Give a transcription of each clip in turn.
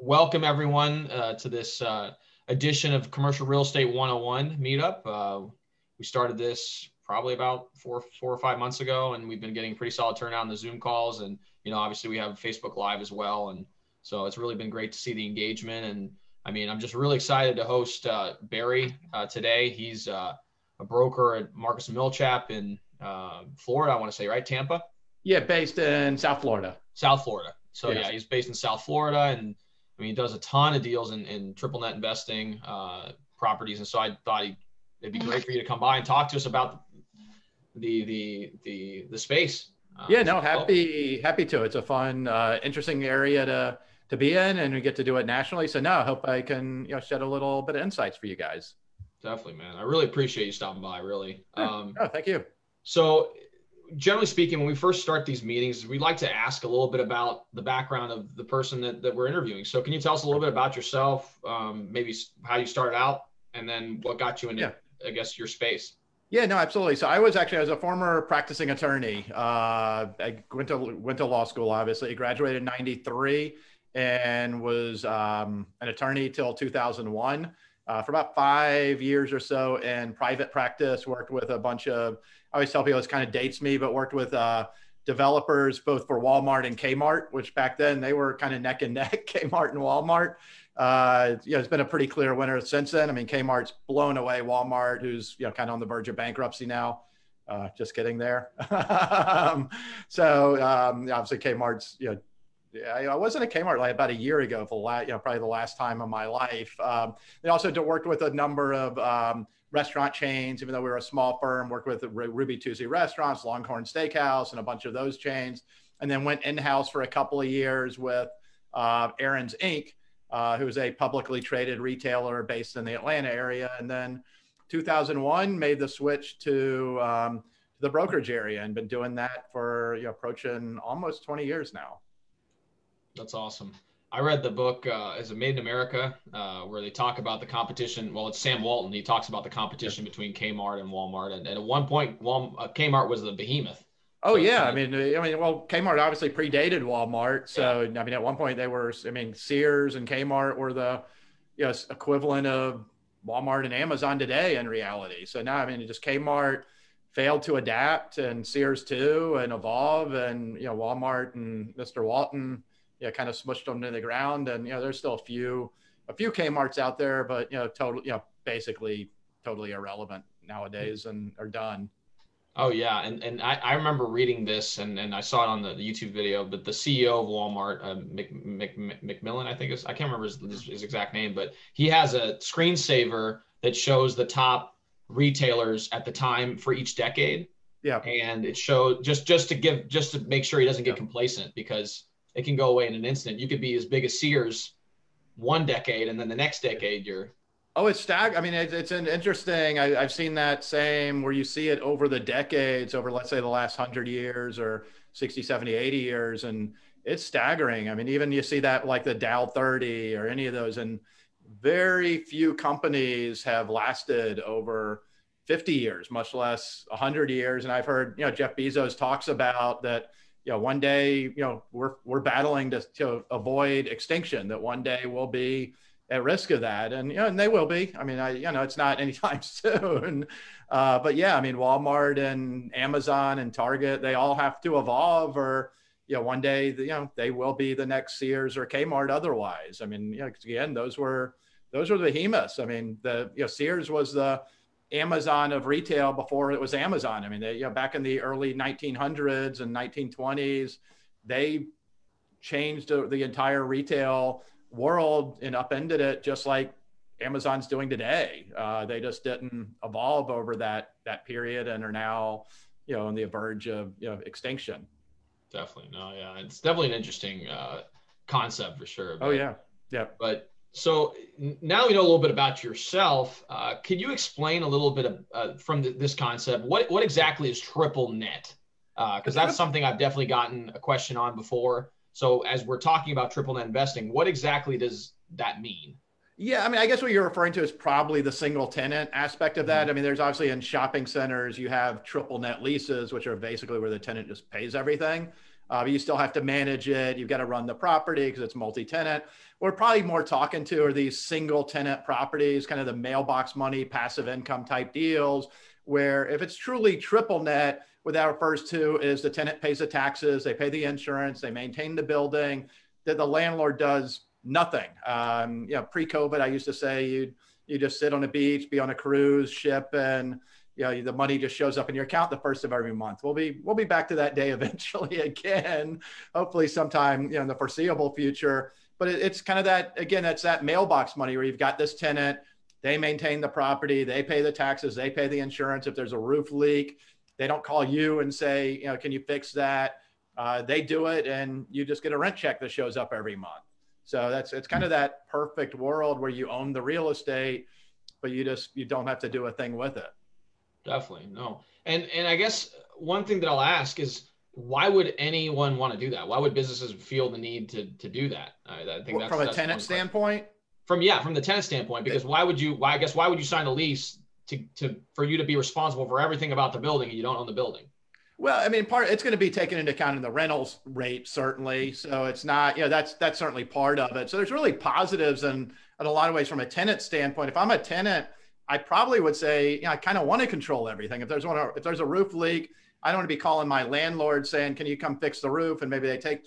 Welcome everyone uh, to this uh, edition of Commercial Real Estate 101 meetup. Uh, we started this probably about four, four or five months ago, and we've been getting pretty solid turnout in the Zoom calls. And you know, obviously we have Facebook Live as well, and so it's really been great to see the engagement. And I mean, I'm just really excited to host uh, Barry uh, today. He's uh, a broker at Marcus and Millichap in Florida. I want to say right, Tampa. Yeah, based in South Florida. South Florida. So yes. yeah, he's based in South Florida, and I mean he does a ton of deals in, in triple net investing uh, properties, and so I thought he, it'd be great for you to come by and talk to us about the the the the space. Uh, yeah, no, happy happy to. It's a fun, uh, interesting area to to be in, and we get to do it nationally. So now I hope I can you know shed a little bit of insights for you guys. Definitely, man. I really appreciate you stopping by. Really. Um, oh, thank you. So generally speaking, when we first start these meetings, we like to ask a little bit about the background of the person that, that we're interviewing. So can you tell us a little bit about yourself, um, maybe how you started out and then what got you into, yeah. I guess, your space? Yeah, no, absolutely. So I was actually, I was a former practicing attorney. Uh, I went to, went to law school, obviously graduated in 93 and was um, an attorney till 2001. Uh, for about five years or so in private practice, worked with a bunch of I always tell people this kind of dates me, but worked with uh, developers both for Walmart and Kmart, which back then they were kind of neck and neck, Kmart and Walmart. Uh, you know, it's been a pretty clear winner since then. I mean, Kmart's blown away Walmart, who's you know kind of on the verge of bankruptcy now. Uh, just getting there. um, so um, obviously Kmart's you know. I wasn't at Kmart like about a year ago for last, you know, probably the last time of my life. Um, they also worked with a number of um, restaurant chains, even though we were a small firm, worked with Ruby Tuesday Restaurants, Longhorn Steakhouse, and a bunch of those chains. And then went in house for a couple of years with uh, Aaron's Inc., uh, who's a publicly traded retailer based in the Atlanta area. And then 2001 made the switch to um, the brokerage area and been doing that for you know, approaching almost 20 years now. That's awesome. I read the book uh, "Is It Made in America," uh, where they talk about the competition. Well, it's Sam Walton. He talks about the competition between Kmart and Walmart, and, and at one point, Walmart, uh, Kmart was the behemoth. Oh so, yeah, I mean, I mean, well, Kmart obviously predated Walmart, so yeah. I mean, at one point they were, I mean, Sears and Kmart were the, you know, equivalent of Walmart and Amazon today in reality. So now, I mean, just Kmart failed to adapt, and Sears too, and evolve, and you know, Walmart and Mr. Walton you know, kind of smushed them to the ground. And, you know, there's still a few, a few Kmart's out there, but, you know, totally, you know, basically totally irrelevant nowadays and are done. Oh yeah, and and I, I remember reading this, and, and I saw it on the, the YouTube video. But the CEO of Walmart, uh, Mc, Mc, McMillon, I think is I can't remember his, his, his, exact name, but he has a screensaver that shows the top retailers at the time for each decade. Yeah, and it showed just just to give just to make sure he doesn't get yeah. complacent because it can go away in an instant. You could be as big as Sears one decade, and then the next decade you're. Oh, it's stag. I mean, it's, it's an interesting. I, have seen that same where you see it over the decades, over let's say the last hundred years or 60, 70, 80 years, and it's staggering. I mean, even you see that like the Dow 30 or any of those, and very few companies have lasted over 50 years, much less 100 years. And I've heard, you know, Jeff Bezos talks about that you know, one day, you know, we're we're battling to, to avoid extinction. That one day we'll be at risk of that, and you know, and they will be. I mean, I you know, it's not anytime soon, uh, but yeah, I mean, Walmart and Amazon and Target, they all have to evolve, or you know, one day, you know, they will be the next Sears or Kmart. Otherwise, I mean, you know, again, those were those were the behemoths. I mean, the you know, Sears was the Amazon of retail before it was Amazon. I mean, they, you know, back in the early 1900s and 1920s, they changed the entire retail world and upended it just like Amazon's doing today. Uh, they just didn't evolve over that that period and are now, you know, on the verge of you know extinction. Definitely, no, yeah, it's definitely an interesting uh, concept for sure. Oh, but, oh yeah, yeah. But so now we know a little bit about yourself. Uh, can you explain a little bit of, uh, from the, this concept? What what exactly is triple net? Because uh, that's something I've definitely gotten a question on before. So as we're talking about triple net investing, what exactly does that mean? Yeah, I mean, I guess what you're referring to is probably the single tenant aspect of that. Mm-hmm. I mean, there's obviously in shopping centers you have triple net leases, which are basically where the tenant just pays everything. Uh, but you still have to manage it. You've got to run the property because it's multi-tenant. We're probably more talking to are these single tenant properties, kind of the mailbox money, passive income type deals, where if it's truly triple net, what that refers to is the tenant pays the taxes, they pay the insurance, they maintain the building, that the landlord does nothing. Um, you know, pre-COVID, I used to say you'd you just sit on a beach, be on a cruise ship, and you know the money just shows up in your account the first of every month. We'll be we'll be back to that day eventually again, hopefully sometime you know in the foreseeable future. But it, it's kind of that again, that's that mailbox money where you've got this tenant, they maintain the property, they pay the taxes, they pay the insurance. If there's a roof leak, they don't call you and say, you know, can you fix that? Uh, they do it, and you just get a rent check that shows up every month. So that's it's kind of that perfect world where you own the real estate, but you just you don't have to do a thing with it. Definitely no, and and I guess one thing that I'll ask is why would anyone want to do that? Why would businesses feel the need to to do that? I, I think that's, from a tenant standpoint. From yeah, from the tenant standpoint, because why would you? Why I guess why would you sign a lease to to for you to be responsible for everything about the building and you don't own the building? Well, I mean, part it's going to be taken into account in the rentals rate certainly. So it's not, you know, that's that's certainly part of it. So there's really positives and in a lot of ways from a tenant standpoint. If I'm a tenant, I probably would say, you know, I kind of want to control everything. If there's one, if there's a roof leak, I don't want to be calling my landlord saying, "Can you come fix the roof?" And maybe they take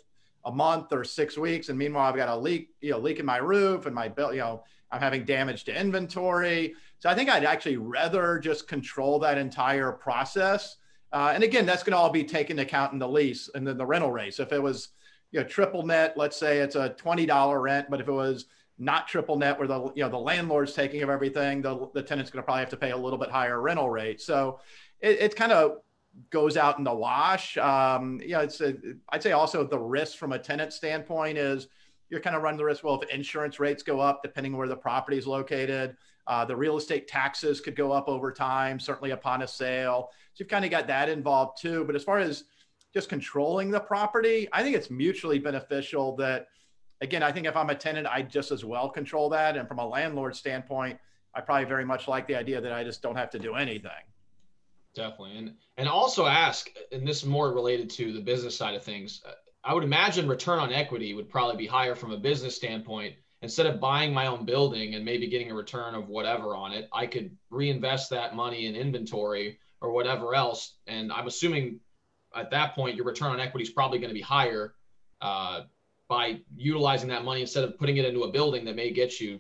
a month or six weeks, and meanwhile I've got a leak, you know, leak in my roof, and my bill, you know, I'm having damage to inventory. So I think I'd actually rather just control that entire process uh, and again, that's going to all be taken into account in the lease and then the rental rates. If it was, you know, triple net, let's say it's a twenty dollar rent, but if it was not triple net, where the you know the landlord's taking of everything, the the tenant's going to probably have to pay a little bit higher rental rate. So it, it kind of goes out in the wash. Um, know, it's a, I'd say also the risk from a tenant standpoint is you're kind of running the risk. Well, if insurance rates go up, depending where the property is located, uh, the real estate taxes could go up over time, certainly upon a sale. So you've kind of got that involved too. But as far as just controlling the property, I think it's mutually beneficial that, again, I think if I'm a tenant, I just as well control that. And from a landlord standpoint, I probably very much like the idea that I just don't have to do anything. Definitely. And, and also ask, and this is more related to the business side of things. I would imagine return on equity would probably be higher from a business standpoint instead of buying my own building and maybe getting a return of whatever on it, I could reinvest that money in inventory or whatever else. And I'm assuming at that point, your return on equity is probably going to be higher uh, by utilizing that money instead of putting it into a building that may get you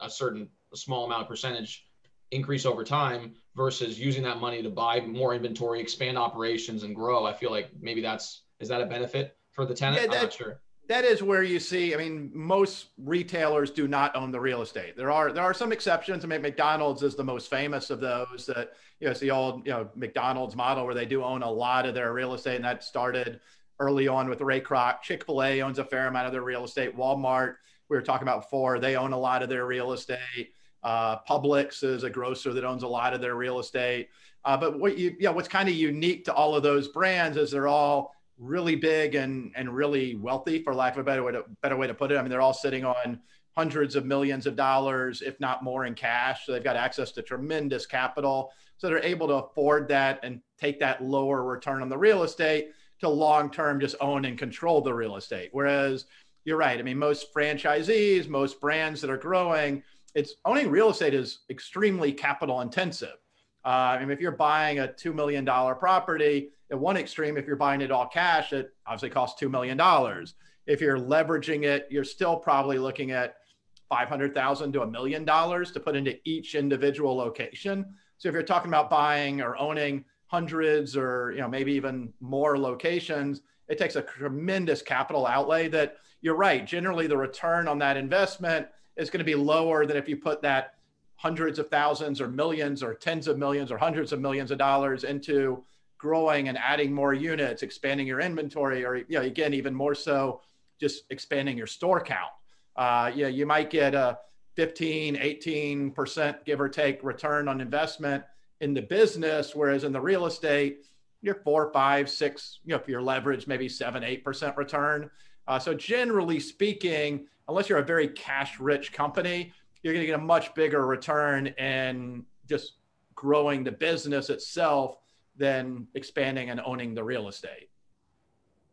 a certain a small amount of percentage increase over time versus using that money to buy more inventory, expand operations, and grow. I feel like maybe that's is that a benefit for the tenant? Yeah, that, I'm not sure that is where you see. I mean, most retailers do not own the real estate. There are there are some exceptions. I mean, McDonald's is the most famous of those. That you know, it's the old you know McDonald's model where they do own a lot of their real estate, and that started early on with Ray Kroc. Chick Fil A owns a fair amount of their real estate. Walmart, we were talking about before, they own a lot of their real estate. Uh, Publix is a grocer that owns a lot of their real estate. Uh, but what you, yeah, what's kind of unique to all of those brands is they're all really big and and really wealthy, for lack of a better way to better way to put it. I mean, they're all sitting on hundreds of millions of dollars, if not more, in cash. So they've got access to tremendous capital. So they're able to afford that and take that lower return on the real estate to long term just own and control the real estate. Whereas you're right. I mean, most franchisees, most brands that are growing, it's owning real estate is extremely capital intensive. Uh, I mean, if you're buying a $2 million property, at one extreme, if you're buying it all cash, it obviously costs $2 million. If you're leveraging it, you're still probably looking at 500,000 to a million dollars to put into each individual location. So if you're talking about buying or owning hundreds or, you know, maybe even more locations, it takes a tremendous capital outlay that you're right. Generally, the return on that investment is going to be lower than if you put that hundreds of thousands or millions or tens of millions or hundreds of millions of dollars into growing and adding more units, expanding your inventory, or you know, again, even more so, just expanding your store count. Uh, yeah, you might get a 15, 18% give or take return on investment in the business, whereas in the real estate, you're four, five, six, you know, if you're leveraged, maybe seven, 8% return. Uh, so generally speaking, unless you're a very cash rich company, you're going to get a much bigger return in just growing the business itself than expanding and owning the real estate.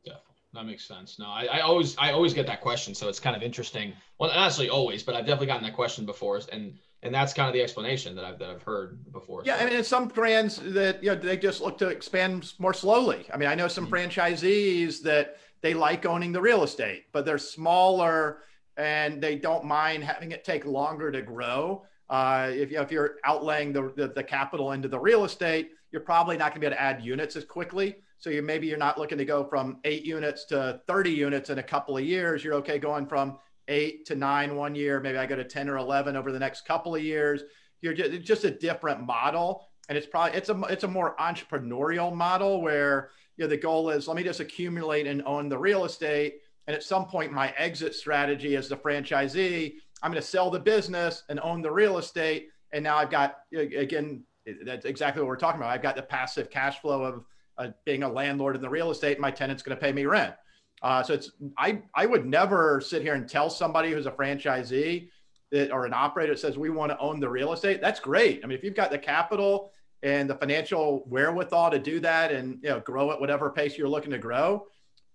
Definitely. that makes sense. No, I, I, always I always get that question, so it's kind of interesting. Well, not always, but I've definitely gotten that question before, and and that's kind of the explanation that I've that I've heard before. Yeah, so. I mean, some brands that you know they just look to expand more slowly. I mean, I know some mm-hmm. franchisees that they like owning the real estate, but they're smaller and they don't mind having it take longer to grow. Uh, if, you know, if you're outlaying the, the, the capital into the real estate, you're probably not going to be able to add units as quickly. So you maybe you're not looking to go from eight units to 30 units in a couple of years. You're okay going from eight to nine one year. Maybe I go to 10 or 11 over the next couple of years. You're just, just a different model. And it's probably, it's a, it's a more entrepreneurial model where, you know, the goal is let me just accumulate and own the real estate. And at some point, my exit strategy as the franchisee, I'm going to sell the business and own the real estate. And now I've got, again, that's exactly what we're talking about. I've got the passive cash flow of uh, being a landlord in the real estate. My tenant's going to pay me rent. Uh, so it's I I would never sit here and tell somebody who's a franchisee that, or an operator that says we want to own the real estate. That's great. I mean, if you've got the capital and the financial wherewithal to do that and you know grow at whatever pace you're looking to grow,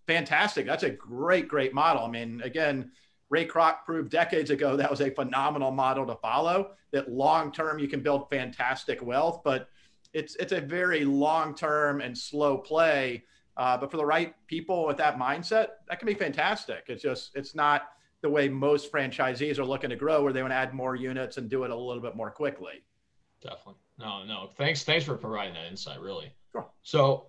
fantastic. That's a great great model. I mean, again. Ray Kroc proved decades ago that was a phenomenal model to follow. That long term you can build fantastic wealth, but it's it's a very long term and slow play uh, but for the right people with that mindset, that can be fantastic. It's just, it's not the way most franchisees are looking to grow, where they want to add more units and do it a little bit more quickly. Definitely. No, no. Thanks, thanks for providing that insight. Really. Sure. So,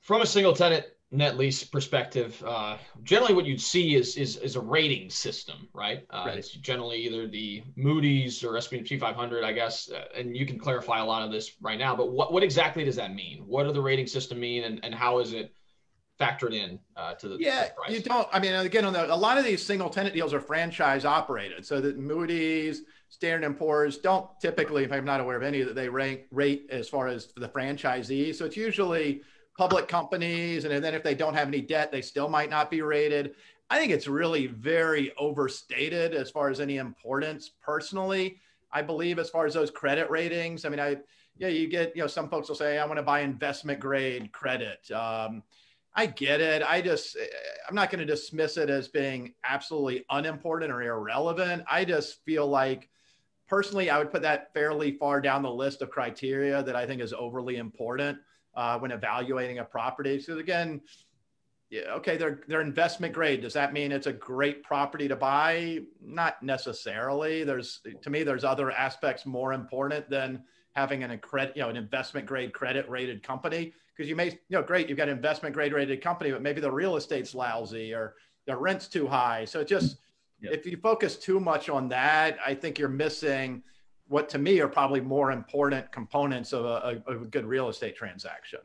from a single tenant net lease perspective, uh, generally what you'd see is is is a rating system, right? Uh, right. It's generally either the Moody's or S&P 500, I guess, uh, and you can clarify a lot of this right now. But what what exactly does that mean? What does the rating system mean, and and how is it factored in uh, to the yeah? The you don't. I mean, again, on the, a lot of these single tenant deals are franchise operated, so that Moody's. Standard and Poor's don't typically, if I'm not aware of any, that they rank rate as far as the franchisee So it's usually public companies. And then if they don't have any debt, they still might not be rated. I think it's really very overstated as far as any importance personally. I believe as far as those credit ratings, I mean, I, yeah, you get, you know, some folks will say, I want to buy investment grade credit. Um, I get it. I just, I'm not going to dismiss it as being absolutely unimportant or irrelevant. I just feel like personally, I would put that fairly far down the list of criteria that I think is overly important uh, when evaluating a property. So again, yeah, okay, they're they're investment grade. Does that mean it's a great property to buy? Not necessarily. There's to me, there's other aspects more important than having an credit, you know, an investment grade credit rated company. Because you may, you know, great, you've got an investment grade rated company, but maybe the real estate's lousy or the rent's too high. So just yep. if you focus too much on that, I think you're missing what to me are probably more important components of a, of a good real estate transaction.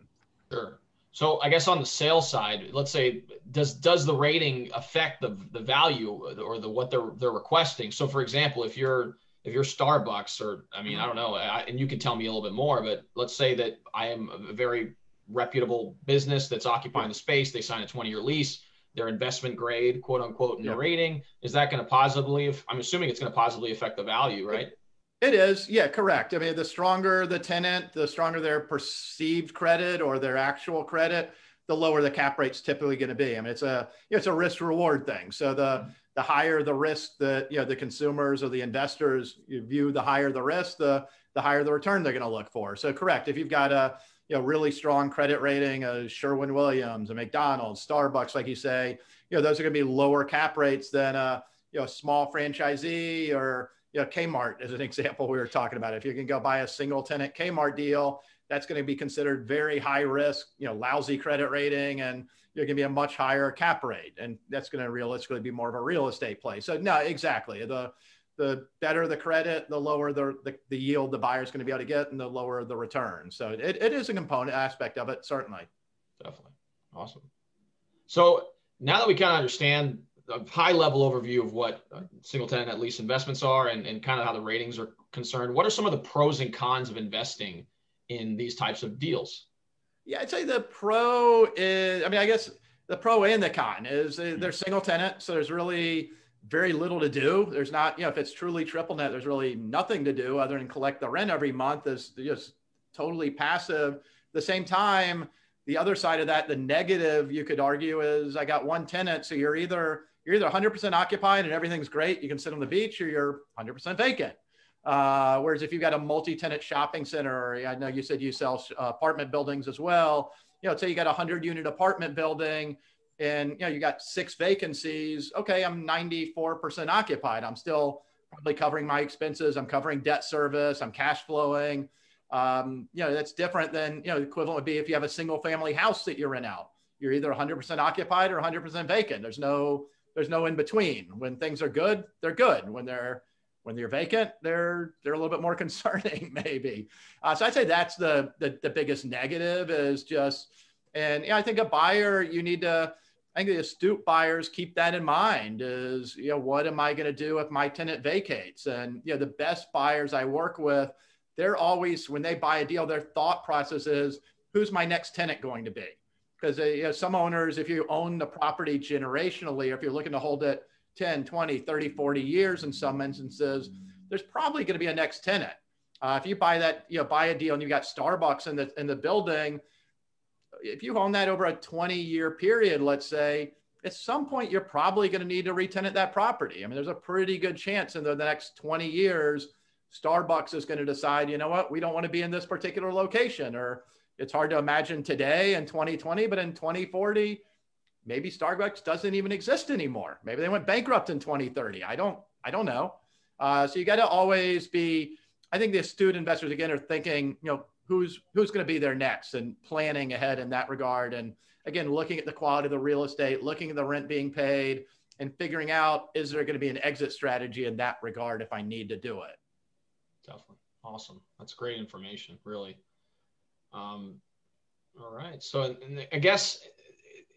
Sure. So I guess on the sales side, let's say does does the rating affect the the value or the what they're they're requesting? So for example, if you're if you're Starbucks or I mean I don't know, I, and you can tell me a little bit more, but let's say that I am a very reputable business that's occupying the space. They sign a 20 year lease. They're investment grade, quote unquote, in the rating. Is that going to positively? I'm assuming it's going to positively affect the value, right? It is, yeah, correct. I mean, the stronger the tenant, the stronger their perceived credit or their actual credit, the lower the cap rate's typically going to be. I mean, it's a it's a risk reward thing. So the mm-hmm. the higher the risk that you know the consumers or the investors view, the higher the risk, the the higher the return they're going to look for. So correct. If you've got a you know really strong credit rating, a Sherwin Williams, a McDonald's, Starbucks, like you say, you know those are going to be lower cap rates than a you know small franchisee or you know, Kmart as an example we were talking about. If you can go buy a single tenant Kmart deal, that's going to be considered very high risk, you know, lousy credit rating, and you're going to be a much higher cap rate, and that's going to realistically be more of a real estate play. So no, exactly. The the better the credit, the lower the, the, the yield the buyer's going to be able to get, and the lower the return. So it, it is a component aspect of it, certainly. Definitely. Awesome. So now that we kind of understand a high level overview of what uh, single tenant net lease investments are and, and kind of how the ratings are concerned. What are some of the pros and cons of investing in these types of deals? Yeah, I'd say the pro is, I mean, I guess the pro and the con is uh, they're single tenant. So there's really very little to do. There's not, you know, if it's truly triple net, there's really nothing to do other than collect the rent every month. Is just totally passive. At the same time, the other side of that, the negative you could argue is I got one tenant, so you're either you're either 100% occupied and everything's great, you can sit on the beach, or you're 100% vacant. Uh, whereas if you've got a multi-tenant shopping center, I know you said you sell uh, apartment buildings as well. You know, say you got a 100 unit apartment building and you know you got six vacancies. Okay, I'm 94% occupied. I'm still probably covering my expenses. I'm covering debt service. I'm cash flowing. Um, you know, that's different than, you know, the equivalent would be if you have a single family house that you rent out. You're either 100% occupied or 100% vacant. There's no, there's no in between. When things are good, they're good. When they're, when they're vacant, they're, they're a little bit more concerning maybe. Uh, so I'd say that's the, the, the biggest negative is just, and yeah, I think a buyer, you need to, I think the astute buyers keep that in mind is, you know, what am I going to do if my tenant vacates? And, you know, the best buyers I work with, they're always, when they buy a deal, their thought process is, who's my next tenant going to be? Because uh, you know, some owners, if you own the property generationally, or if you're looking to hold it 10, 20, 30, 40 years in some instances, there's probably going to be a next tenant. Uh, if you buy that, you know, buy a deal and you got Starbucks in the in the building, if you own that over a 20 year period, let's say, at some point you're probably going to need to retenant that property. I mean, there's a pretty good chance in the, the next 20 years, Starbucks is going to decide, you know what, we don't want to be in this particular location. Or it's hard to imagine today in 2020, but in 2040, maybe Starbucks doesn't even exist anymore. Maybe they went bankrupt in 2030. I don't, I don't know. Uh, so you got to always be. I think the astute investors again are thinking, you know, who's who's going to be there next and planning ahead in that regard and again looking at the quality of the real estate looking at the rent being paid and figuring out is there going to be an exit strategy in that regard if i need to do it definitely awesome that's great information really um, all right so the, i guess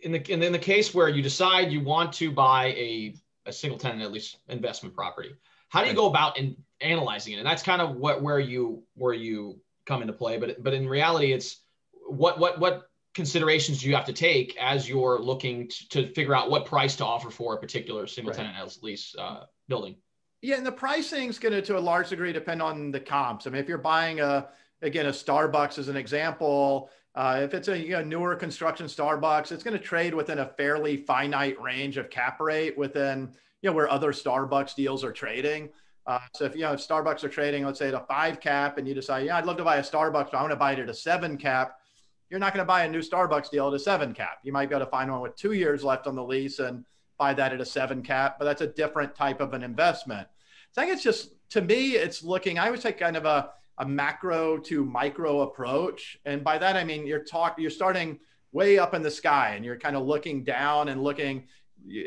in the in the case where you decide you want to buy a, a single tenant at least investment property how do you go about in analyzing it and that's kind of what where you where you come into play. But but in reality, it's what what what considerations do you have to take as you're looking to, to figure out what price to offer for a particular single tenant right. lease uh, building? Yeah, and the pricing is going to, to a large degree, depend on the comps. I mean, if you're buying a, again, a Starbucks as an example, uh, if it's a you know, newer construction Starbucks, it's going to trade within a fairly finite range of cap rate within, you know, where other Starbucks deals are trading. Uh, so if you know if Starbucks are trading, let's say at a five cap, and you decide, yeah, I'd love to buy a Starbucks, but I want to buy it at a seven cap. You're not going to buy a new Starbucks deal at a seven cap. You might be able to find one with two years left on the lease and buy that at a seven cap, but that's a different type of an investment. So I think it's just to me, it's looking. I would say kind of a a macro to micro approach, and by that I mean you're talking, you're starting way up in the sky, and you're kind of looking down and looking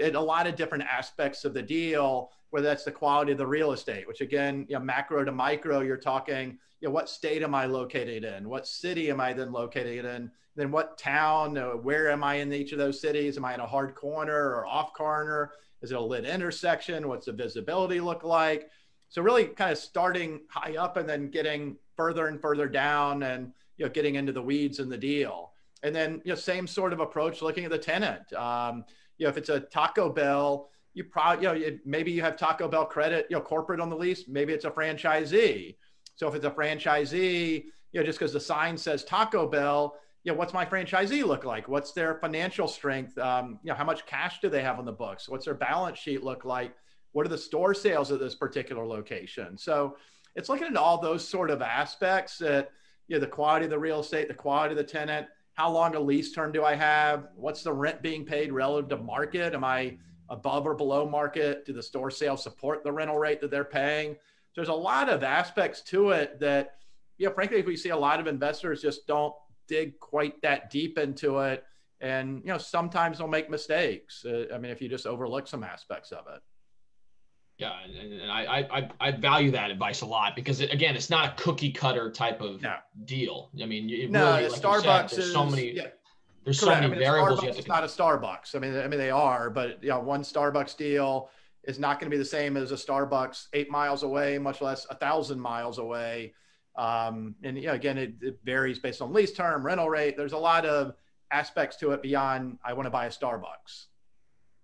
at a lot of different aspects of the deal whether that's the quality of the real estate, which again, you know, macro to micro, you're talking, you know, what state am I located in? What city am I then located in? Then what town? Uh, where am I in each of those cities? Am I in a hard corner or off corner? Is it a lit intersection? What's the visibility look like? So really kind of starting high up and then getting further and further down and you know getting into the weeds in the deal. And then you know same sort of approach looking at the tenant. Um, you know if it's a Taco Bell, you probably, you know, maybe you have Taco Bell credit, you know, corporate on the lease. Maybe it's a franchisee. So if it's a franchisee, you know, just because the sign says Taco Bell, you know, what's my franchisee look like? What's their financial strength? Um, you know, how much cash do they have on the books? What's their balance sheet look like? What are the store sales at this particular location? So it's looking at all those sort of aspects that, you know, the quality of the real estate, the quality of the tenant, how long a lease term do I have? What's the rent being paid relative to market? Am I above or below market? Do the store sales support the rental rate that they're paying? There's a lot of aspects to it that, you know, frankly, if we see a lot of investors just don't dig quite that deep into it. And, you know, sometimes they'll make mistakes. Uh, I mean, if you just overlook some aspects of it. Yeah, and, and I, I I value that advice a lot because it, again, it's not a cookie cutter type of no. deal. I mean, it no, really, like Starbucks said, is so many. Yeah there's Correct. so many I mean, variables. Starbucks is not a Starbucks. I mean, I mean they are, but you know, one Starbucks deal is not going to be the same as a Starbucks eight miles away, much less a thousand miles away. Um, and you know, again, it, it varies based on lease term, rental rate. There's a lot of aspects to it beyond I want to buy a Starbucks.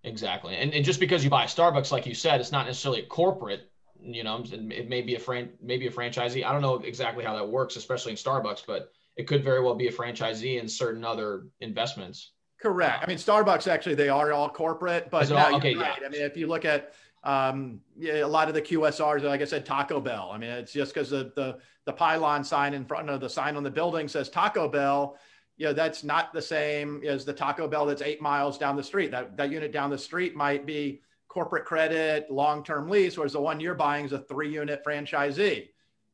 Exactly, and, and just because you buy a Starbucks, like you said, it's not necessarily a corporate. You know, it may be a fran- maybe a franchisee. I don't know exactly how that works, especially in Starbucks, but it could very well be a franchisee in certain other investments. Correct. I mean, Starbucks actually they are all corporate, but all, okay, right. yeah. I mean, if you look at um, yeah, a lot of the QSRs, like I said, Taco Bell. I mean, it's just because the, the the pylon sign in front of the sign on the building says Taco Bell. You know, that's not the same as the Taco Bell that's eight miles down the street. That that unit down the street might be corporate credit, long-term lease, whereas the one you're buying is a three-unit franchisee.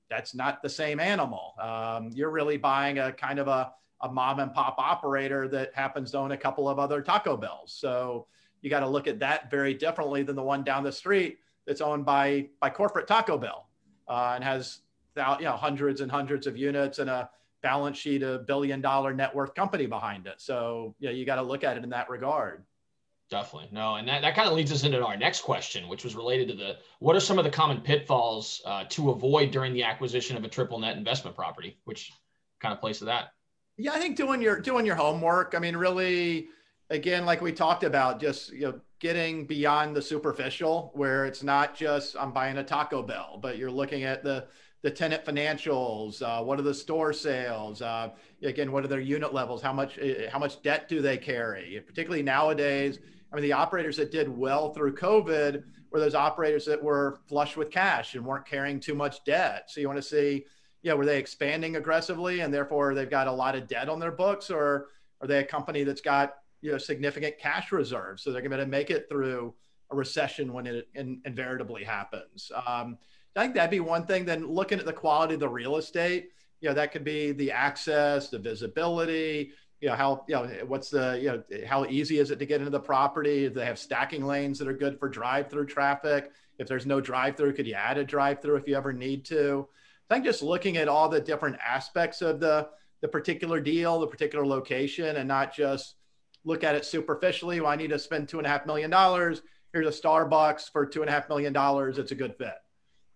That's not the same animal. Um, you're really buying a kind of a, a mom and pop operator that happens to own a couple of other Taco Bells. So you got to look at that very differently than the one down the street that's owned by by corporate Taco Bell uh, and has you know hundreds and hundreds of units and a balance sheet a billion dollar net worth company behind it. So yeah, you got to look at it in that regard. Definitely. No, and that, that kind of leads us into our next question, which was related to the what are some of the common pitfalls uh, to avoid during the acquisition of a triple net investment property, which kind of plays to that. Yeah, I think doing your doing your homework. I mean, really, again, like we talked about, just you know, getting beyond the superficial, where it's not just I'm buying a Taco Bell, but you're looking at the the tenant financials. Uh, what are the store sales? Uh, again, what are their unit levels? How much eh, how much debt do they carry? Particularly nowadays I mean, the operators that did well through COVID were those operators that were flush with cash and weren't carrying too much debt. So you want to see, yeah, were they expanding aggressively and therefore they've got a lot of debt on their books, or are they a company that's got you know significant cash reserves so they're going to make it through a recession when it in, invariably happens? Um, I think that'd be one thing. Then looking at the quality of the real estate, you know, that could be the access, the visibility, you know how you know what's the you know how easy is it to get into the property? Do they have stacking lanes that are good for drive through traffic? If there's no drive through could you add a drive through if you ever need to? I think just looking at all the different aspects of the the particular deal the particular location and not just look at it superficially well i need to spend two and a half million dollars. Here's a starbucks for two and a half million dollars. It's a good fit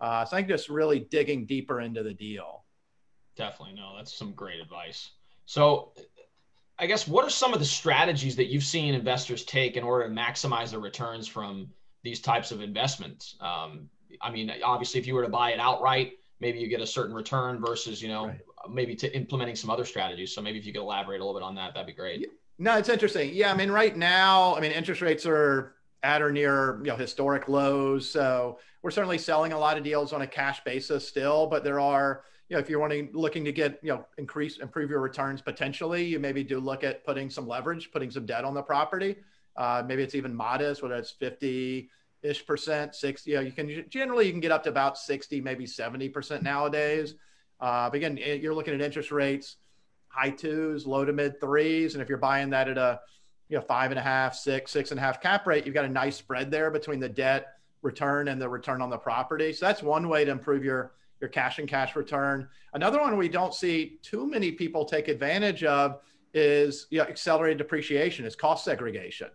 uh, so i think just really digging deeper into the deal definitely no that's some great advice so I guess what are some of the strategies that you've seen investors take in order to maximize their returns from these types of investments? Um, I mean, obviously, if you were to buy it outright, maybe you get a certain return versus, you know, right. maybe to implementing some other strategies. So maybe if you could elaborate a little bit on that, that'd be great. No, it's interesting. Yeah, I mean, right now, I mean, interest rates are at or near you know historic lows. So we're certainly selling a lot of deals on a cash basis still, but there are you know, if you're wanting looking to get, you know, increase, improve your returns potentially, you maybe do look at putting some leverage, putting some debt on the property. Uh, maybe it's even modest, whether it's 50 ish percent, 60, you know, you can generally, you can get up to about 60, maybe 70% nowadays. Uh, but again, eh, you're looking at interest rates, high twos, low to mid threes. And if you're buying that at a, you know, five and a half, six, six and a half cap rate, you've got a nice spread there between the debt return and the return on the property. So that's one way to improve your your cash and cash return. Another one we don't see too many people take advantage of is you know, accelerated depreciation, is cost segregation.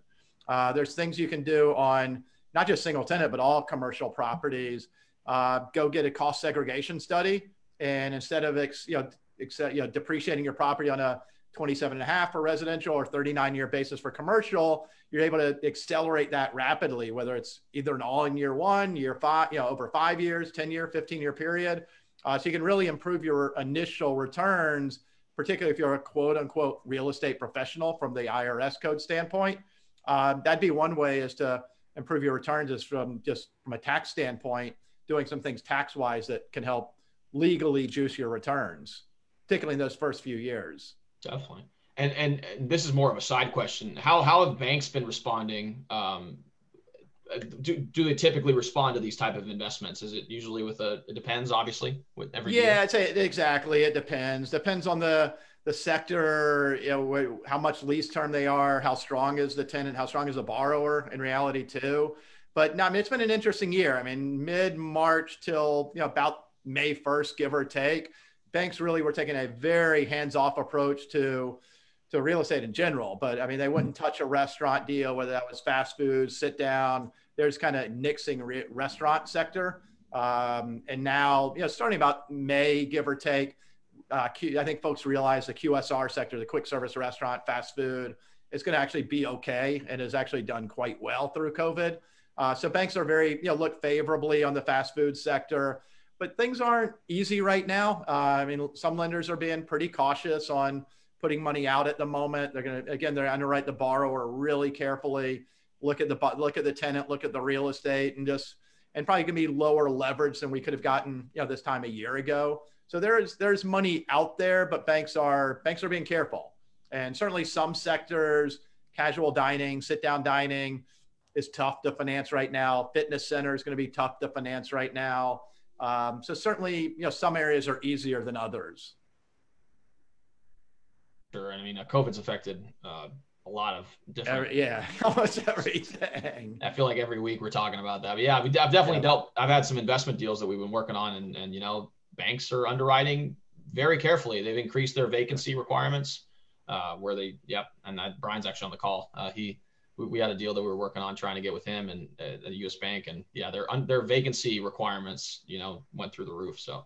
Uh, there's things you can do on not just single tenant, but all commercial properties. Uh, go get a cost segregation study, and instead of ex, you know, ex, you know depreciating your property on a 27 and a half for residential or 39 year basis for commercial, you're able to accelerate that rapidly, whether it's either an all in year one, year five, you know, over five years, 10 year, 15 year period. Uh, so you can really improve your initial returns, particularly if you're a quote unquote real estate professional from the IRS code standpoint. Uh, that'd be one way is to improve your returns is from just from a tax standpoint, doing some things tax wise that can help legally juice your returns, particularly in those first few years. Definitely. And, and, this is more of a side question. How how have banks been responding? Um, do, do they typically respond to these type of investments? Is it usually with a? It depends, obviously, with every. Yeah, I'd say exactly. It depends. Depends on the the sector. You know, how much lease term they are, how strong is the tenant, how strong is the borrower in reality too. But no, I mean, it's been an interesting year. I mean, mid March till you know about May first, give or take banks really were taking a very hands-off approach to to real estate in general. But I mean, they wouldn't touch a restaurant deal, whether that was fast food, sit down. There's kind of nixing re- restaurant sector. Um, and now, you know, starting about May, give or take, uh, Q, I think folks realize the QSR sector, the quick service restaurant, fast food, is going to actually be okay and has actually done quite well through COVID. Uh, so banks are very, you know, look favorably on the fast food sector. But things aren't easy right now. Uh, I mean, some lenders are being pretty cautious on putting money out at the moment. They're going to again, they're underwrite the borrower really carefully. Look at the look at the tenant, look at the real estate, and just and probably going to be lower leverage than we could have gotten you know this time a year ago. So there's there's money out there, but banks are banks are being careful, and certainly some sectors, casual dining, sit down dining, is tough to finance right now. Fitness center is going to be tough to finance right now. Um, so certainly, you know, some areas are easier than others. Sure, and I mean, uh, COVID's affected uh, a lot of different. Every, yeah, almost everything. I feel like every week we're talking about that. But yeah, I've definitely yeah. dealt. I've had some investment deals that we've been working on, and and you know, banks are underwriting very carefully. They've increased their vacancy requirements. Uh, where they, yep, and that, Brian's actually on the call. Uh, he we, we, had a deal that we were working on trying to get with him and uh, the U.S. Bank, and yeah, their their vacancy requirements, you know, went through the roof. So,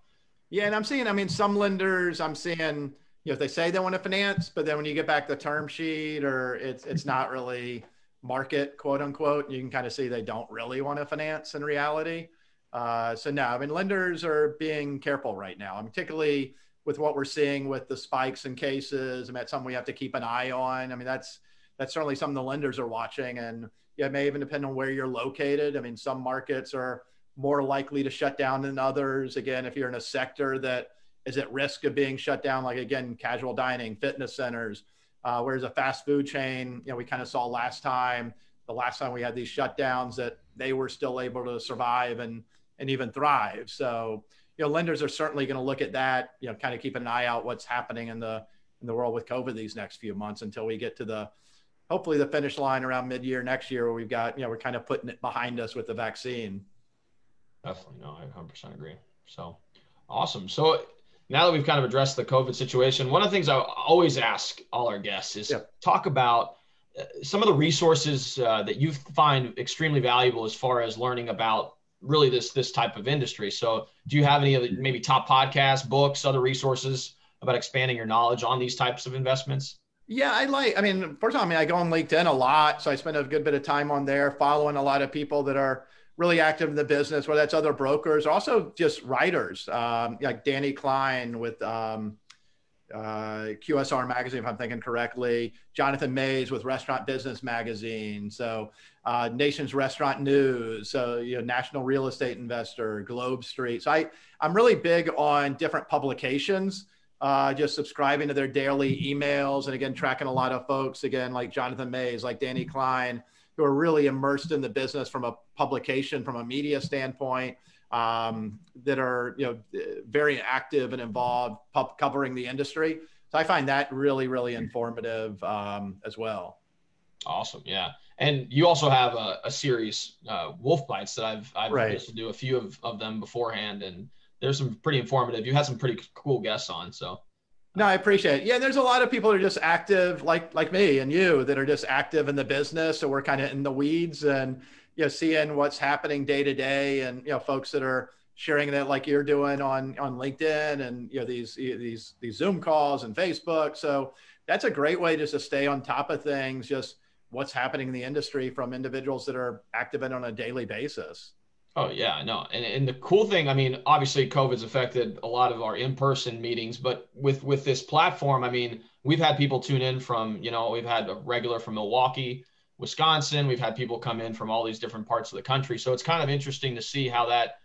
yeah, and I'm seeing, I mean, some lenders, I'm seeing, you know, if they say they want to finance, but then when you get back the term sheet, or it's it's not really market, quote unquote, you can kind of see they don't really want to finance in reality. Uh, so no, I mean, lenders are being careful right now, I mean, particularly with what we're seeing with the spikes in cases. I mean, that's something we have to keep an eye on. I mean, that's that's certainly something the lenders are watching. And yeah, it may even depend on where you're located. I mean, some markets are more likely to shut down than others. Again, if you're in a sector that is at risk of being shut down, like again, casual dining, fitness centers, uh, whereas a fast food chain, you know, we kind of saw last time, the last time we had these shutdowns that they were still able to survive and and even thrive. So, you know, lenders are certainly going to look at that, you know, kind of keep an eye out what's happening in the in the world with COVID these next few months until we get to the hopefully the finish line around mid-year next year where we've got you know we're kind of putting it behind us with the vaccine. Definitely. No i 100% agree. So awesome. So now that we've kind of addressed the covid situation one of the things i always ask all our guests is yep. talk about uh, some of the resources uh, that you find extremely valuable as far as learning about really this this type of industry. So do you have any of the maybe top podcasts books other resources about expanding your knowledge on these types of investments yeah, I like. I mean, first of all, I mean, I go on LinkedIn a lot, so I spend a good bit of time on there, following a lot of people that are really active in the business, whether that's other brokers, also just writers, um, like Danny Klein with um, uh, QSR Magazine, if I'm thinking correctly, Jonathan Maze with Restaurant Business Magazine, so uh, Nation's Restaurant News, so you know, National Real Estate Investor, Globe Street. So I, I'm really big on different publications uh, just subscribing to their daily emails and again tracking a lot of folks again like jonathan maze like danny klein who are really immersed in the business from a publication from a media standpoint um, that are you know very active and involved pub- covering the industry. So i find that really really informative um, as well. Awesome. Yeah. And you also have a, a series uh, wolf bites that i've i've right. used to do a few of, of them beforehand and there's some pretty informative. You had some pretty cool guests on, so. No, I appreciate it. Yeah, there's a lot of people that are just active, like like me and you, that are just active in the business. So we're kind of in the weeds and you know seeing what's happening day to day, and you know folks that are sharing that like you're doing on on LinkedIn and you know these these these Zoom calls and Facebook. So that's a great way just to stay on top of things. Just what's happening in the industry from individuals that are active in on a daily basis. Oh yeah, no, and and the cool thing, I mean, obviously COVID's affected a lot of our in-person meetings, but with with this platform, I mean, we've had people tune in from, you know, we've had a regular from Milwaukee, Wisconsin, we've had people come in from all these different parts of the country, so it's kind of interesting to see how that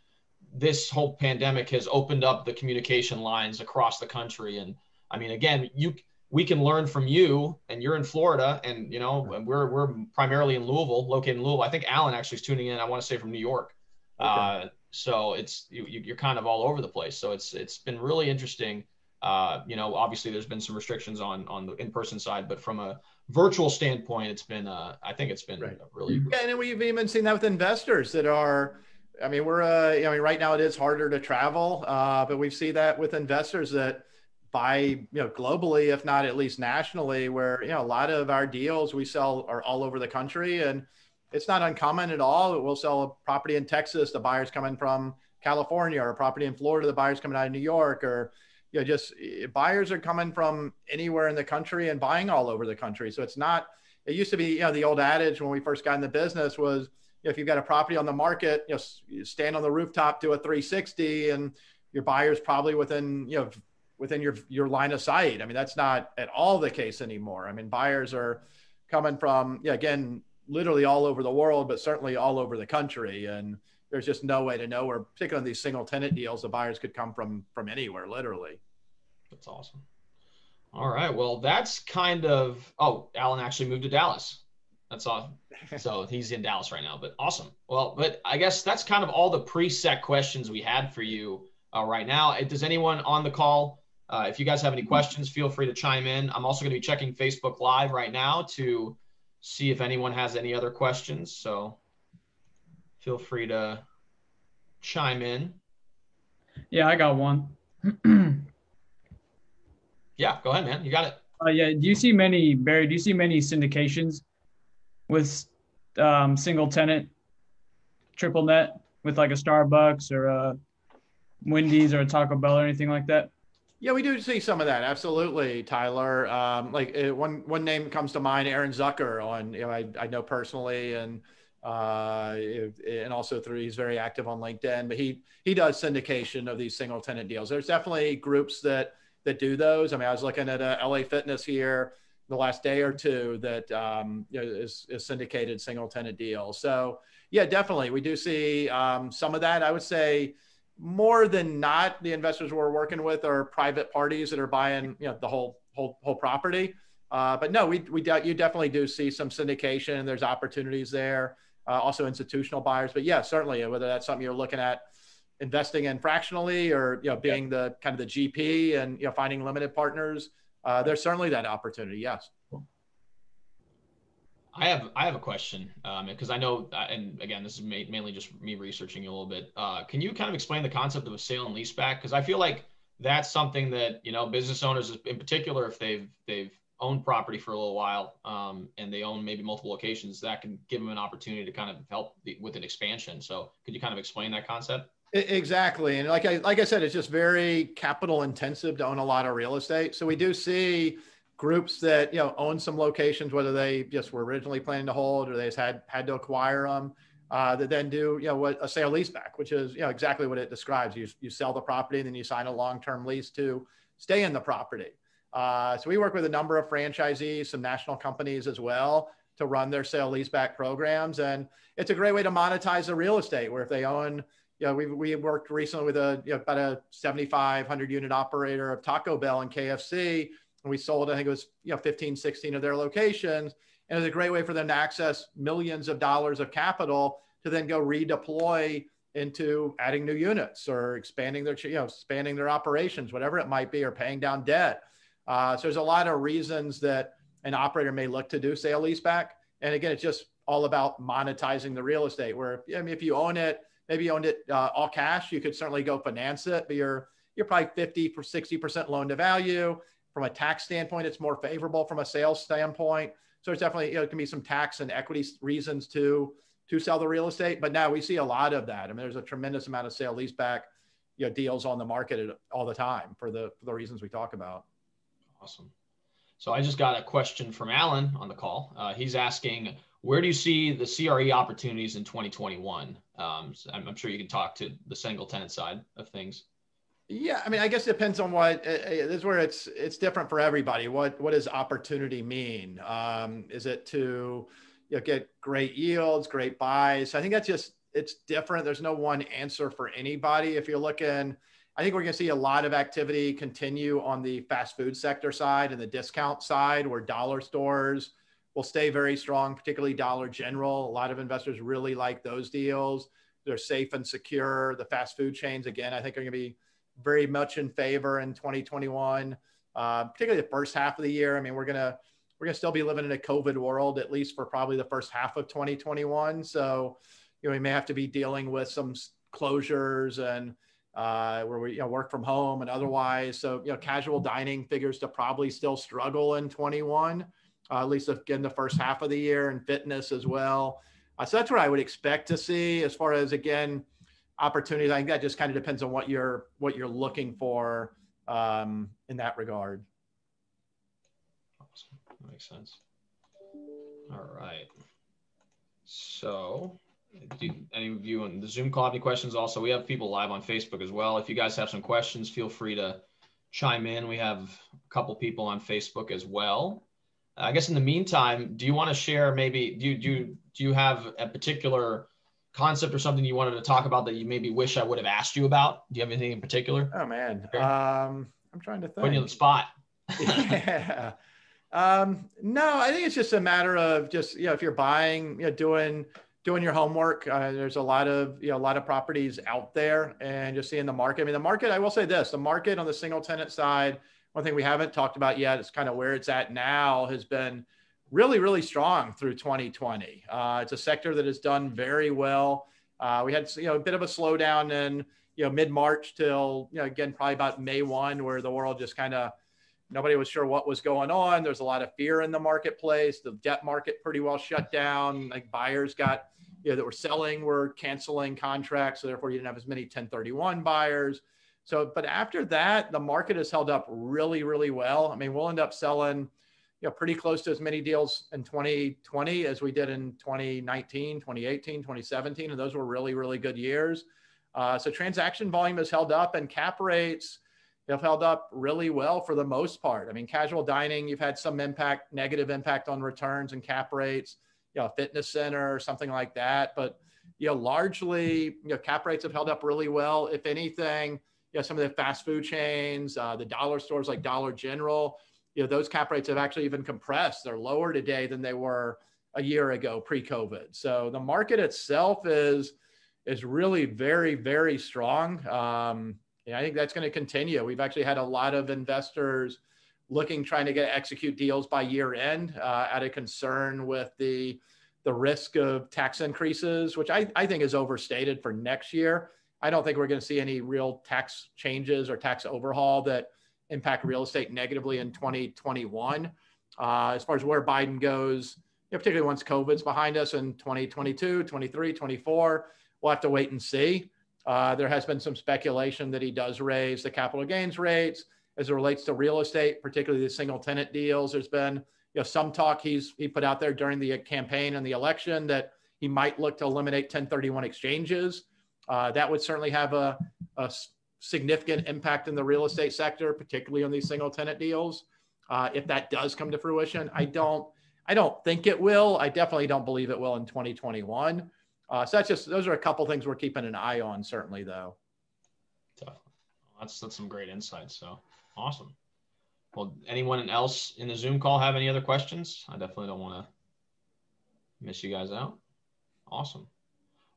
this whole pandemic has opened up the communication lines across the country, and I mean, again, you we can learn from you, and you're in Florida, and you know, we're we're primarily in Louisville, located in Louisville. I think Alan actually is tuning in. I want to say from New York. Okay. Uh, so it's you, you're kind of all over the place. So it's it's been really interesting. Uh, you know, obviously there's been some restrictions on on the in-person side, but from a virtual standpoint, it's been uh, I think it's been right. really yeah, and we've even seen that with investors that are. I mean, we're uh, I mean, right now it is harder to travel, uh, but we see that with investors that buy you know globally, if not at least nationally, where you know a lot of our deals we sell are all over the country and it's not uncommon at all. We'll sell a property in Texas, the buyer's coming from California, or a property in Florida, the buyer's coming out of New York, or you know, just eh, buyers are coming from anywhere in the country and buying all over the country. So it's not. It used to be, you know, the old adage when we first got in the business was you know, if you've got a property on the market, you know, you stand on the rooftop, do a 360, and your buyer's probably within, you know, within your your line of sight. I mean, that's not at all the case anymore. I mean, buyers are coming from, yeah, again, literally all over the world, but certainly all over the country, and there's just no way to know where, particularly on these single tenant deals, the buyers could come from from anywhere, literally. That's awesome. All right. Well, that's kind of. Oh, Alan actually moved to Dallas. That's all. So he's in Dallas right now. But awesome. Well, but I guess that's kind of all the preset questions we had for you uh, right now. Does anyone on the call? Uh, if you guys have any questions, feel free to chime in. I'm also going to be checking Facebook Live right now to see if anyone has any other questions. So feel free to chime in. Yeah, I got one. yeah, go ahead, man. You got it. Uh, yeah. Do you see many, Barry? Do you see many syndications with um, single tenant triple net with like a Starbucks or a Wendy's or a Taco Bell or anything like that? Yeah, we do see some of that. Absolutely, Tyler. Um, like uh, one one name comes to mind, Aaron Zucker. On you know, I, I know personally, and uh, and also through he's very active on LinkedIn. But he he does syndication of these single tenant deals. There's definitely groups that that do those. I mean, I was looking at a LA Fitness here the last day or two that um, you know, is, is syndicated single tenant deals. So yeah, definitely we do see um, some of that. I would say more than not, the investors we're working with are private parties that are buying, you know, the whole whole whole property. Uh, but no, we we de- you definitely do see some syndication. and There's opportunities there. Uh, also institutional buyers. But yeah, certainly whether that's something you're looking at investing in fractionally or you know being yeah. the kind of the GP and you know finding limited partners. Uh, there's certainly that opportunity. Yes. I have I have a question because um, I know, uh, and again, this is ma- mainly just me researching a little bit. Uh, can you kind of explain the concept of a sale and leaseback? Because I feel like that's something that you know business owners, in particular, if they've they've owned property for a little while um, and they own maybe multiple locations, that can give them an opportunity to kind of help the, with an expansion. So, could you kind of explain that concept? Exactly, and like I like I said, it's just very capital intensive to own a lot of real estate. So we do see groups that you know own some locations, whether they just were originally planning to hold or they just had had to acquire them, uh, that then do you know what a sale leaseback, which is you know exactly what it describes. You you sell the property and then you sign a long term lease to stay in the property. Uh, so we work with a number of franchisees, some national companies as well to run their sale leaseback programs, and it's a great way to monetize the real estate. Where if they own you know, we we worked recently with a you know, about a 7,500 unit operator of Taco Bell and KFC and we sold, I think it was, you know, 15, 16 of their locations. And it was a great way for them to access millions of dollars of capital to then go redeploy into adding new units or expanding their, you know, expanding their operations, whatever it might be, or paying down debt. Uh, so there's a lot of reasons that an operator may look to do sale leaseback. And again, it's just all about monetizing the real estate. Where I mean, if you own it, maybe you owned it uh, all cash, you could certainly go finance it, but you're you're probably 50 for 60 percent loan to value. From a tax standpoint, it's more favorable from a sales standpoint. So it's definitely, you know, it can be some tax and equity reasons to to sell the real estate. But now we see a lot of that. I mean, there's a tremendous amount of sale leaseback, you know, deals on the market all the time for the for the reasons we talk about. Awesome. So I just got a question from Alan on the call. Uh, he's asking, where do you see the CRE opportunities in 2021? Um, I'm, I'm, sure you can talk to the single tenant side of things. Yeah, I mean, I guess it depends on what. Uh, uh, this is where it's it's different for everybody. What what does opportunity mean? Um, is it to you know, get great yields, great buys? I think that's just it's different. There's no one answer for anybody. If you're looking, I think we're going to see a lot of activity continue on the fast food sector side and the discount side, where dollar stores will stay very strong, particularly Dollar General. A lot of investors really like those deals. They're safe and secure. The fast food chains, again, I think are going to be very much in favor in 2021, uh, particularly the first half of the year. I mean, we're gonna we're gonna still be living in a COVID world at least for probably the first half of 2021. So, you know, we may have to be dealing with some closures and uh, where we you know work from home and otherwise. So, you know, casual dining figures to probably still struggle in 21, uh, at least again the first half of the year, and fitness as well. Uh, so that's what I would expect to see as far as again opportunities. I think that just kind of depends on what you're what you're looking for um, in that regard. Awesome. That makes sense. All right. So do any of you on the Zoom call have any questions? Also, we have people live on Facebook as well. If you guys have some questions, feel free to chime in. We have a couple people on Facebook as well. I guess in the meantime, do you want to share maybe do you do you, do you have a particular concept or something you wanted to talk about that you maybe wish I would have asked you about? Do you have anything in particular? Oh man, um, I'm trying to think. Putting you on the spot. yeah. Um, no, I think it's just a matter of just you know if you're buying, you know, doing doing your homework. Uh, there's a lot of you know a lot of properties out there, and just seeing the market. I mean, the market. I will say this: the market on the single tenant side. One thing we haven't talked about yet is kind of where it's at now. Has been really, really strong through 2020. Uh, it's a sector that has done very well. Uh, we had you know a bit of a slowdown in you know mid March till you know again probably about May one, where the world just kind of nobody was sure what was going on. There's a lot of fear in the marketplace. The debt market pretty well shut down. Like buyers got, you know, that were selling were canceling contracts. So therefore you didn't have as many 1031 buyers. So, but after that, the market has held up really, really well. I mean, we'll end up selling, you know, pretty close to as many deals in 2020 as we did in 2019, 2018, 2017. And those were really, really good years. Uh, so transaction volume has held up and cap rates, have held up really well for the most part. I mean, casual dining, you've had some impact, negative impact on returns and cap rates, you know, fitness center or something like that. But, you know, largely, you know, cap rates have held up really well. If anything, you know, some of the fast food chains, uh, the dollar stores like Dollar General, you know, those cap rates have actually even compressed. They're lower today than they were a year ago pre-COVID. So the market itself is is really very, very strong. Um, yeah, I think that's going to continue. We've actually had a lot of investors looking, trying to get execute deals by year end uh, out of concern with the the risk of tax increases, which I, I think is overstated for next year. I don't think we're going to see any real tax changes or tax overhaul that impact real estate negatively in 2021. Uh, as far as where Biden goes, you know, particularly once COVID's behind us in 2022, 23, 24, we'll have to wait and see. Uh, there has been some speculation that he does raise the capital gains rates as it relates to real estate, particularly the single tenant deals. There's been you know some talk he's he put out there during the campaign and the election that he might look to eliminate 1031 exchanges. Uh, that would certainly have a, a, significant impact in the real estate sector, particularly on these single tenant deals. Uh, if that does come to fruition, I don't I don't think it will. I definitely don't believe it will in 2021. Uh, so that's just those are a couple things we're keeping an eye on, certainly though. Definitely. That's that's some great insights. So awesome. Well, anyone else in the Zoom call have any other questions? I definitely don't want to miss you guys out. Awesome.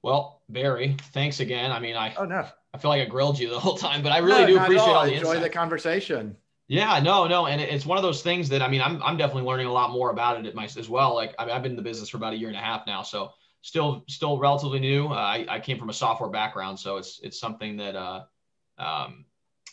Well, Barry, thanks again. I mean, I oh no, I feel like I grilled you the whole time, but I really no, do appreciate all. all the enjoy insight. the conversation. Yeah, no, no, and it's one of those things that I mean, I'm I'm definitely learning a lot more about it as well. Like I mean, I've been in the business for about a year and a half now, so still still relatively new. Uh, I, I came from a software background, so it's it's something that uh, um,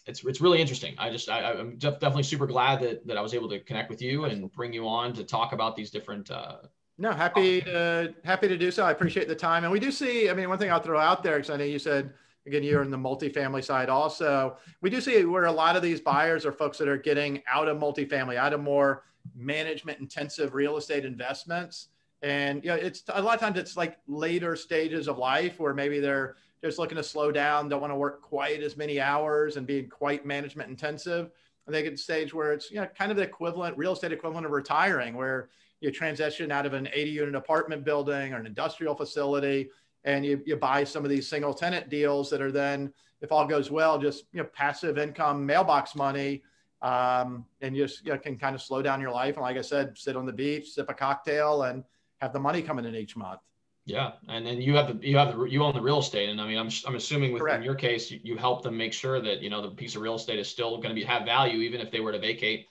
it's it's really interesting. I just I, am definitely super glad that that I was able to connect with you and bring you on to talk about these different. Uh, no, happy to happy to do so. I appreciate the time, and we do see. I mean, one thing I'll throw out there because I know you said again you're in the multifamily side also. We do see where a lot of these buyers are folks that are getting out of multifamily, out of more management intensive real estate investments and you know, it's a lot of times it's like later stages of life where maybe they're just looking to slow down, don't want to work quite as many hours and being quite management intensive. And they get to stage where it's you know kind of the equivalent, real estate equivalent of retiring, where you transition out of an 80 unit apartment building or an industrial facility and you, you buy some of these single tenant deals that are then, if all goes well, just you know passive income mailbox money um, and you just you know, can kind of slow down your life. And like I said, sit on the beach, sip a cocktail, and have the money coming in each month. Yeah, and then you have the you have the you own the real estate, and I mean, I'm I'm assuming with in your case, you, you help them make sure that you know the piece of real estate is still going to be have value even if they were to vacate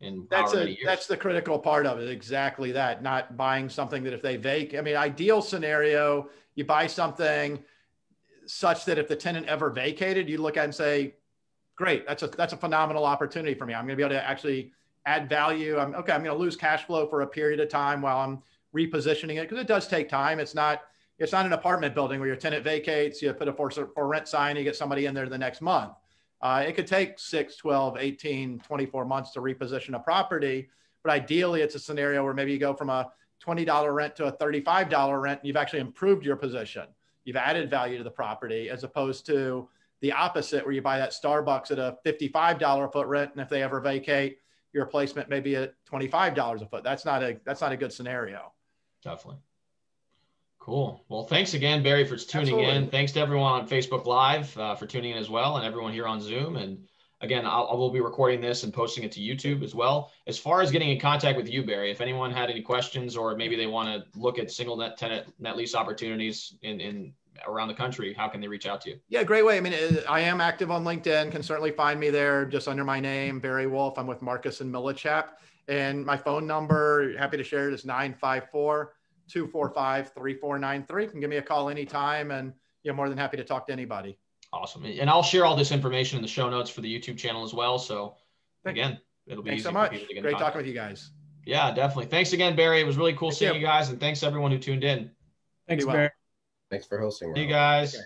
in that's a that's the critical part of it. Exactly that. Not buying something that if they vacate, I mean, ideal scenario, you buy something such that if the tenant ever vacated, you look at and say, great, that's a that's a phenomenal opportunity for me. I'm going to be able to actually add value. I'm okay. I'm going to lose cash flow for a period of time while I'm repositioning it because it does take time. It's not it's not an apartment building where your tenant vacates, you put a for, for rent sign, you get somebody in there the next month. Uh, it could take 6, 12, 18, 24 months to reposition a property. But ideally, it's a scenario where maybe you go from a $20 rent to a $35 rent and you've actually improved your position. You've added value to the property as opposed to the opposite where you buy that Starbucks at a $55 a foot rent. And if they ever vacate, your replacement may be at $25 a foot. That's not a, that's not a good scenario. Definitely. Cool. Well, thanks again, Barry, for tuning Absolutely. in. Thanks to everyone on Facebook Live uh, for tuning in as well, and everyone here on Zoom. And again, I'll, I will be recording this and posting it to YouTube as well. As far as getting in contact with you, Barry, if anyone had any questions or maybe they want to look at single net tenant net lease opportunities in, in around the country, how can they reach out to you? Yeah, great way. I mean, uh, I am active on LinkedIn. Can certainly find me there just under my name, Barry Wolf. I'm with Marcus and Millichap. And my phone number, happy to share it, is 954 245 3493. Can give me a call anytime. And you're more than happy to talk to anybody. Awesome. And I'll share all this information in the show notes for the YouTube channel as well. So Thank- again, it'll be Thanks easy so for much. people to get Great contact. talking with you guys. Yeah, definitely. Thanks again, Barry. It was really cool Thank seeing you. you guys, and thanks everyone who tuned in. Thanks, well. Barry. Thanks for hosting. See you guys. Okay.